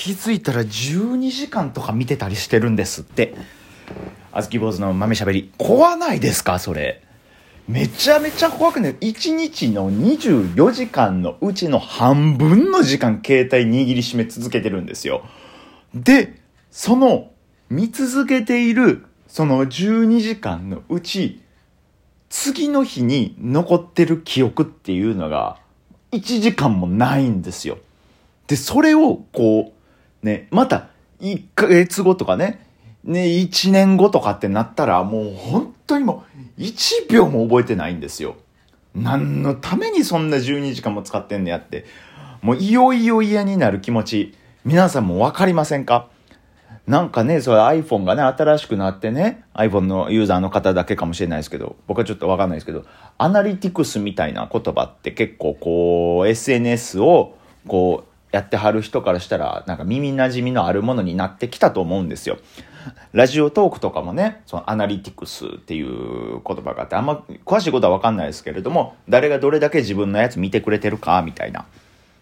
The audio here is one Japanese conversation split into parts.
気づいたら12時間とか見てたりしてるんですって。あずき坊主の豆しゃべり。怖ないですかそれ。めちゃめちゃ怖くね1日の24時間のうちの半分の時間携帯握りしめ続けてるんですよ。でその見続けているその12時間のうち次の日に残ってる記憶っていうのが1時間もないんですよ。で、それをこう、ね、また1ヶ月後とかね、ね、1年後とかってなったらもう本当にもう1秒も覚えてないんですよ。何のためにそんな12時間も使ってんのやって。もういよいよ嫌になる気持ち、皆さんもわかりませんか？なんかね、それ iPhone がね、新しくなってね、iPhone のユーザーの方だけかもしれないですけど、僕はちょっとわかんないですけど、アナリティクスみたいな言葉って結構こう、SNS をこう、やってはる人からしたら、なんか耳馴染みのあるものになってきたと思うんですよ。ラジオトークとかもね、そのアナリティクスっていう言葉があって、あんま詳しいことはわかんないですけれども、誰がどれだけ自分のやつ見てくれてるか、みたいな。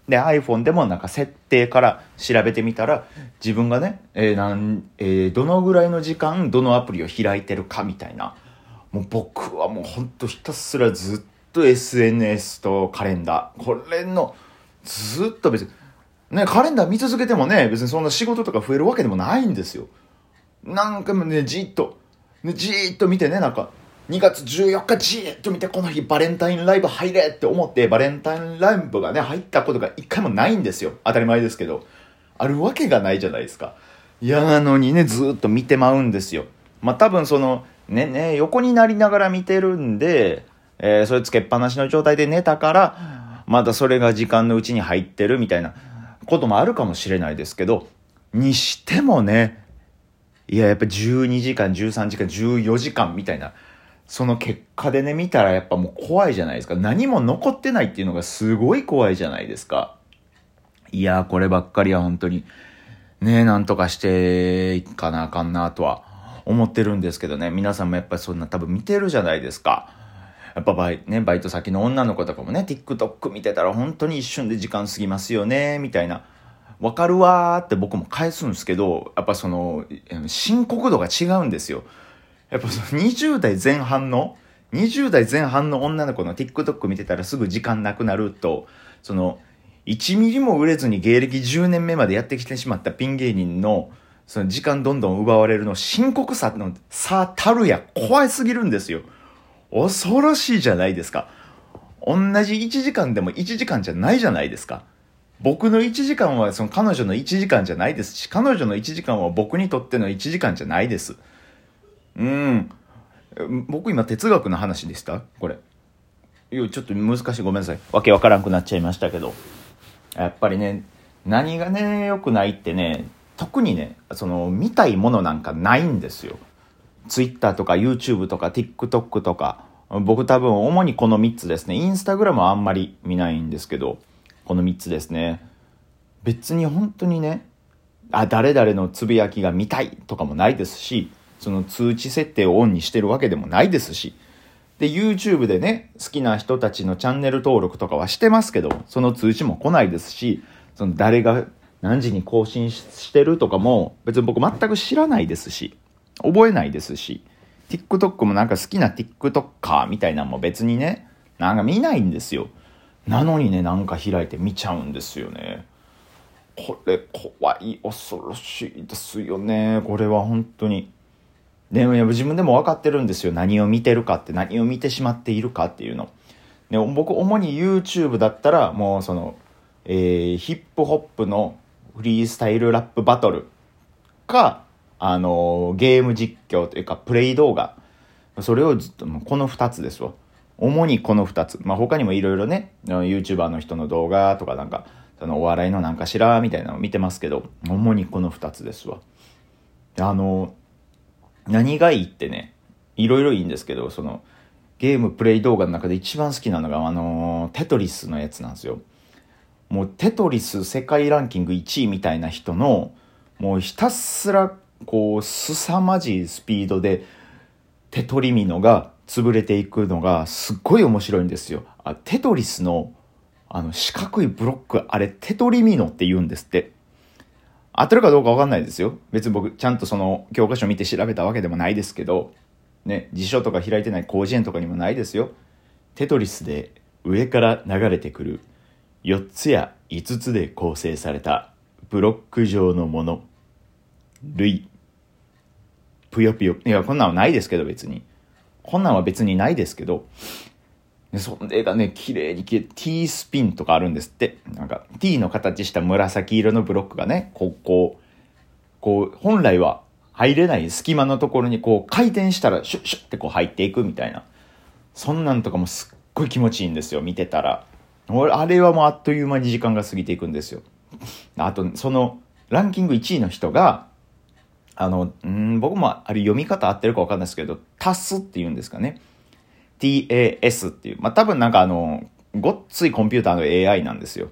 で iPhone でもなんか設定から調べてみたら自分がね、えーなんえーどのぐらいの時間どのアプリを開いてるかみたいなもう僕はもうほんとひたすらずっと SNS とカレンダーこれのずっと別にねカレンダー見続けてもね別にそんな仕事とか増えるわけでもないんですよ。なんかもねじっと、ね、じっと見てねなんか2月14日じっと見てこの日バレンタインライブ入れって思ってバレンタインライブがね入ったことが一回もないんですよ。当たり前ですけど。あるわけがないじゃないですか。いやなのにねずっと見てまうんですよ。まあ多分そのねね横になりながら見てるんで、えーそれつけっぱなしの状態で寝たからまだそれが時間のうちに入ってるみたいな。こともあるかもしれないですけどにしてもねいややっぱ12時間13時間14時間みたいなその結果でね見たらやっぱもう怖いじゃないですか。何も残ってないっていうのがすごい怖いじゃないですか。いやこればっかりは本当にねなんとかしていかなあかんなとは思ってるんですけどね。皆さんもやっぱりそんな多分見てるじゃないですか。やっぱバイ,、ね、バイト先の女の子とかもね TikTok 見てたら本当に一瞬で時間過ぎますよねみたいな。わかるわーって僕も返すんですけどやっぱその深刻度が違うんですよ。やっぱその20代前半の20代前半の女の子の TikTok 見てたらすぐ時間なくなるとその1ミリも売れずに芸歴10年目までやってきてしまったピン芸人のその時間どんどん奪われるの深刻さの差たるや怖すぎるんですよ。恐ろしいじゃないですか同じ1時間でも1時間じゃないじゃないですか僕の1時間はその彼女の1時間じゃないですし彼女の1時間は僕にとっての1時間じゃないですうん。僕今哲学の話でした？これ。いや、ちょっと難しい。ごめんなさい。わけわからんくなっちゃいましたけど。やっぱりね、何がね、良くないってね、特にね、その、見たいものなんかないんですよ。Twitter とか YouTube とか TikTok とか。僕多分主にこの3つですね。インスタグラムはあんまり見ないんですけど、この3つですね。別に本当にね、あ、誰々のつぶやきが見たいとかもないですし、その通知設定をオンにしてるわけでもないですし。で、YouTube でね、好きな人たちのチャンネル登録とかはしてますけど、その通知も来ないですし、その誰が何時に更新してるとかも別に僕全く知らないですし、覚えないですし、TikTok もなんか好きな TikToker みたいなのも別にね、なんか見ないんですよ。なのにね、なんか開いて見ちゃうんですよね。これ怖い、恐ろしいですよね。これは本当に。でも自分でも分かってるんですよ。何を見てるかって、何を見てしまっているかっていうの。で僕、主に YouTube だったら、もうその、えー、ヒップホップのフリースタイルラップバトルか、あのゲーム実況というか、プレイ動画。それをずっと、この2つですわ。主にこの2つ。まあ、他にもいろいろね、YouTuber の人の動画とかなんか、そのお笑いのなんかしらみたいなの見てますけど、主にこの2つですわ。あの何がいいってね、いろいろいいんですけど、その、ゲームプレイ動画の中で一番好きなのが、あのテトリスのやつなんですよ。もうテトリス世界ランキング1位みたいな人の、もうひたすら、こう、凄まじいスピードで、テトリミノが潰れていくのがすっごい面白いんですよ。あテトリスの、あの、四角いブロック、あれ、テトリミノって言うんですって。合ってるかどうかわかんないですよ。別に僕、ちゃんとその教科書見て調べたわけでもないですけど、ね、辞書とか開いてない広辞苑とかにもないですよ。テトリスで上から流れてくる4つや5つで構成されたブロック状のもの。類。ぷよぷよ。いや、こんなんはないですけど別に。こんなんは別にないですけど、でそれがね、綺麗に消えて、T スピンとかあるんですって。なんか、T の形した紫色のブロックがね、こう、こう、こう、本来は入れない隙間のところにこう、回転したらシュッシュッってこう入っていくみたいな。そんなんとかもすっごい気持ちいいんですよ、見てたら。俺、あれはもうあっという間に時間が過ぎていくんですよ。あと、その、ランキング1位の人が、あの、ん僕もあれ読み方合ってるか分かんないですけど、タスって言うんですかね。TAS っていう、まあ、多分なんかあの、ごっついコンピューターの AI なんですよ。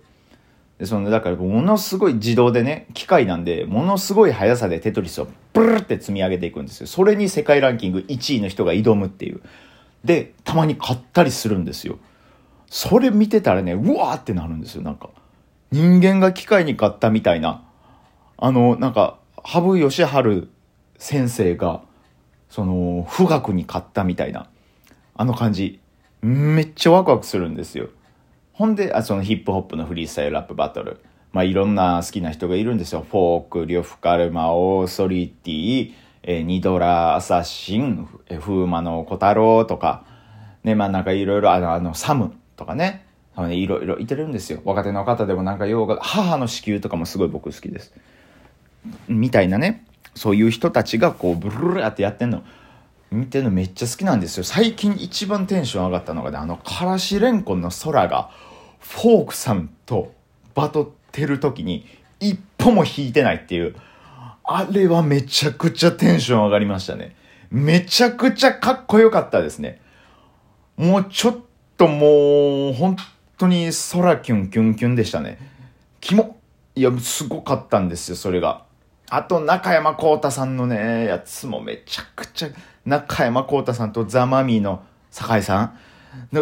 で、その、だからものすごい自動でね、機械なんで、ものすごい速さでテトリスをブルって積み上げていくんですよ。それに世界ランキング1位の人が挑むっていう。で、たまに買ったりするんですよ。それ見てたらね、うわーってなるんですよ、なんか。人間が機械に買ったみたいな。あの、なんか、羽生善治先生が、その、富岳に買ったみたいな。あの感じ。めっちゃワクワクするんですよ。ほんで、あそのヒップホップのフリースタイルラップバトル。まあ、いろんな好きな人がいるんですよ。フォーク、リョフカルマ、オーソリティ、えー、ニドラ、アサシン、えー、フーマの小太郎とか、ね、まあなんかいろいろ、あの、あの、サムとかね。いろいろいてるんですよ。若手の方でもなんか用が、母の子宮とかもすごい僕好きです。みたいなね。そういう人たちがこう、ブルルルってやってんの。見てるのめっちゃ好きなんですよ。最近一番テンション上がったのがね、あの、からしれんこんの空が、フォークさんとバトってる時に、一歩も引いてないっていう、あれはめちゃくちゃテンション上がりましたね。めちゃくちゃかっこよかったですね。もうちょっともう、本当に空キュンキュンキュンでしたね。キモいや、すごかったんですよ、それが。あと、中山幸太さんのね、やつもめちゃくちゃ、中山幸太さんとザ・マミーの酒井さん。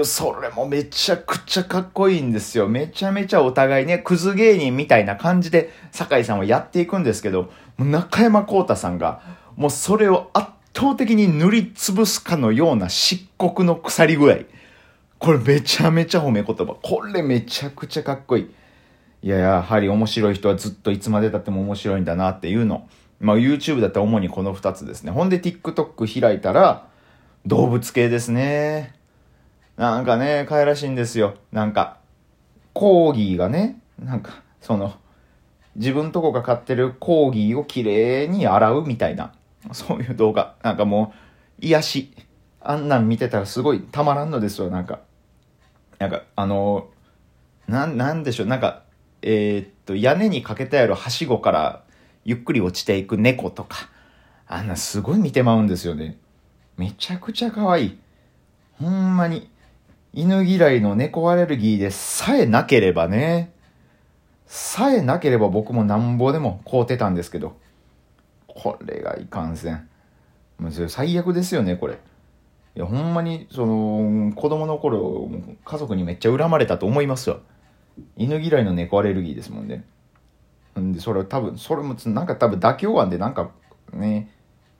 それもめちゃくちゃかっこいいんですよ。めちゃめちゃお互いね、クズ芸人みたいな感じで酒井さんはやっていくんですけど、中山幸太さんが、もうそれを圧倒的に塗りつぶすかのような漆黒の腐り具合。これめちゃめちゃ褒め言葉。これめちゃくちゃかっこいい。いや、やはり面白い人はずっといつまで経っても面白いんだなっていうの。まあ YouTube だったら主にこの2つですね。ほんで TikTok 開いたら動物系ですね。なんかね、可愛らしいんですよ。なんか、コーギーがね、なんか、その、自分とこが飼ってるコーギーをきれいに洗うみたいな、そういう動画。なんかもう、癒し。あんなん見てたらすごいたまらんのですよ、なんか。なんか、あのな、なんでしょう、なんか、えー、っと、屋根にかけてあるはしごからゆっくり落ちていく猫とか、あんなすごい見てまうんですよね。めちゃくちゃ可愛い。ほんまに、犬嫌いの猫アレルギーでさえなければね、さえなければ僕もなんぼでも買うてたんですけど、これがいかんせん。もう最悪ですよね、これ。いや、ほんまに、その、子供の頃、家族にめっちゃ恨まれたと思いますよ。犬嫌いの猫アレルギーですもんね。んで、それ多分、それも、なんか多分妥協案で、なんかね、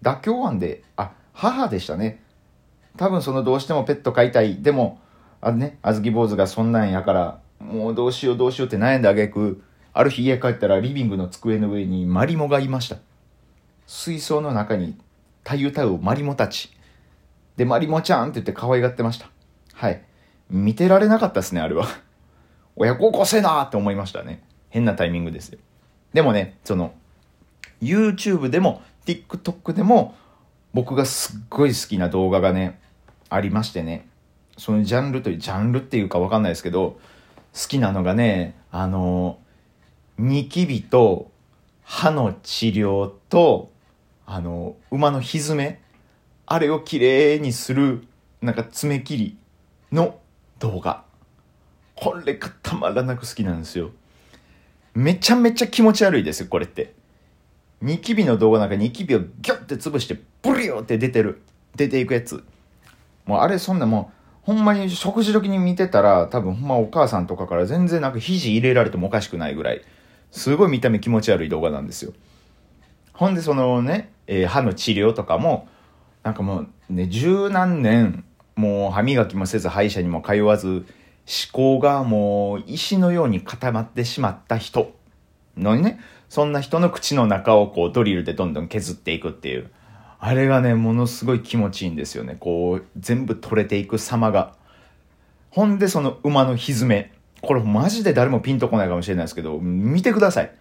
妥協案で、あ、母でしたね。多分そのどうしてもペット飼いたい。でも、あのね、あずき坊主がそんなんやから、もうどうしようどうしようって悩んであげく、ある日家帰ったらリビングの机の上にマリモがいました。水槽の中にたゆたうマリモたち。で、マリモちゃんって言って可愛がってました。はい。見てられなかったですね、あれは。親孝行せなって思いましたね。変なタイミングですよ。でもね、その、YouTube でも TikTok でも僕がすっごい好きな動画がね、ありましてね。そのジャンルという、ジャンルっていうかわかんないですけど、好きなのがね、あの、ニキビと歯の治療と、あの、馬のひずめあれをきれいにする、なんか爪切りの動画。これがたまらなく好きなんですよ。めちゃめちゃ気持ち悪いですよ、これって。ニキビの動画なんかニキビをギュッて潰して、ブリオって出てる。出ていくやつ。もうあれそんなもう、ほんまに食事時に見てたら、多分ほんまお母さんとかから全然なんか肘入れられてもおかしくないぐらい、すごい見た目気持ち悪い動画なんですよ。ほんでそのね、えー歯の治療とかも、なんかもうね、十何年、もう歯磨きもせず歯医者にも通わず、思考がもう石のように固まってしまった人のね、そんな人の口の中をこうドリルでどんどん削っていくっていう。あれがね、ものすごい気持ちいいんですよね。こう、全部取れていく様が。ほんでその馬の蹄め。これマジで誰もピンとこないかもしれないですけど、見てください。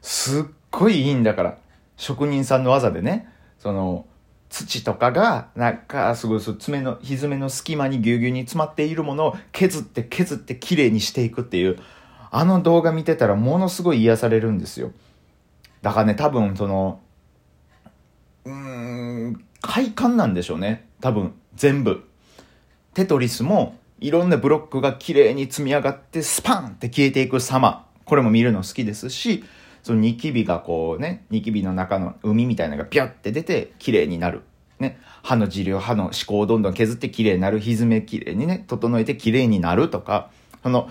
すっごいいいんだから。職人さんの技でね、その、土とかが、なんか、すごい、爪の、蹄の隙間にぎゅうぎゅうに詰まっているものを削って削って綺麗にしていくっていう、あの動画見てたらものすごい癒されるんですよ。だからね、多分その、うーん、快感なんでしょうね。多分、全部。テトリスも、いろんなブロックが綺麗に積み上がってスパンって消えていく様。これも見るの好きですし、そのニキビがこうね、ニキビの中の海みたいなのがビャって出て綺麗になる。ね、歯の治療、歯の思考をどんどん削って綺麗になる。歪め綺麗にね、整えて綺麗になるとか、その、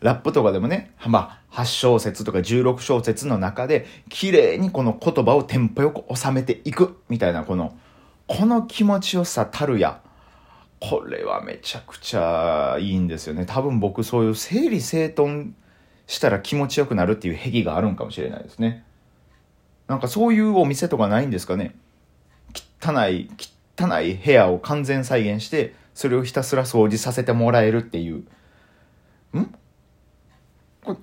ラップとかでもね、まあ、8小節とか16小節の中で、綺麗にこの言葉をテンポよく収めていく、みたいな、この、この気持ちよさたるや。これはめちゃくちゃいいんですよね。多分僕そういう整理整頓したら気持ちよくなるっていう癖があるんかもしれないですね。なんかそういうお店とかないんですかね。汚い、汚い部屋を完全再現して、それをひたすら掃除させてもらえるっていう。ん？これ、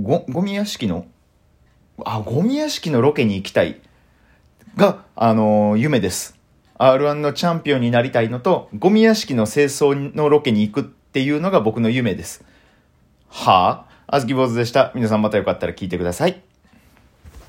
ご、ゴミ屋敷のあ、ゴミ屋敷のロケに行きたい。が、あのー夢です。R1 のチャンピオンになりたいのと、ゴミ屋敷の清掃のロケに行くっていうのが僕の夢です。はあ？あずき坊主でした。皆さんまたよかったら聞いてください。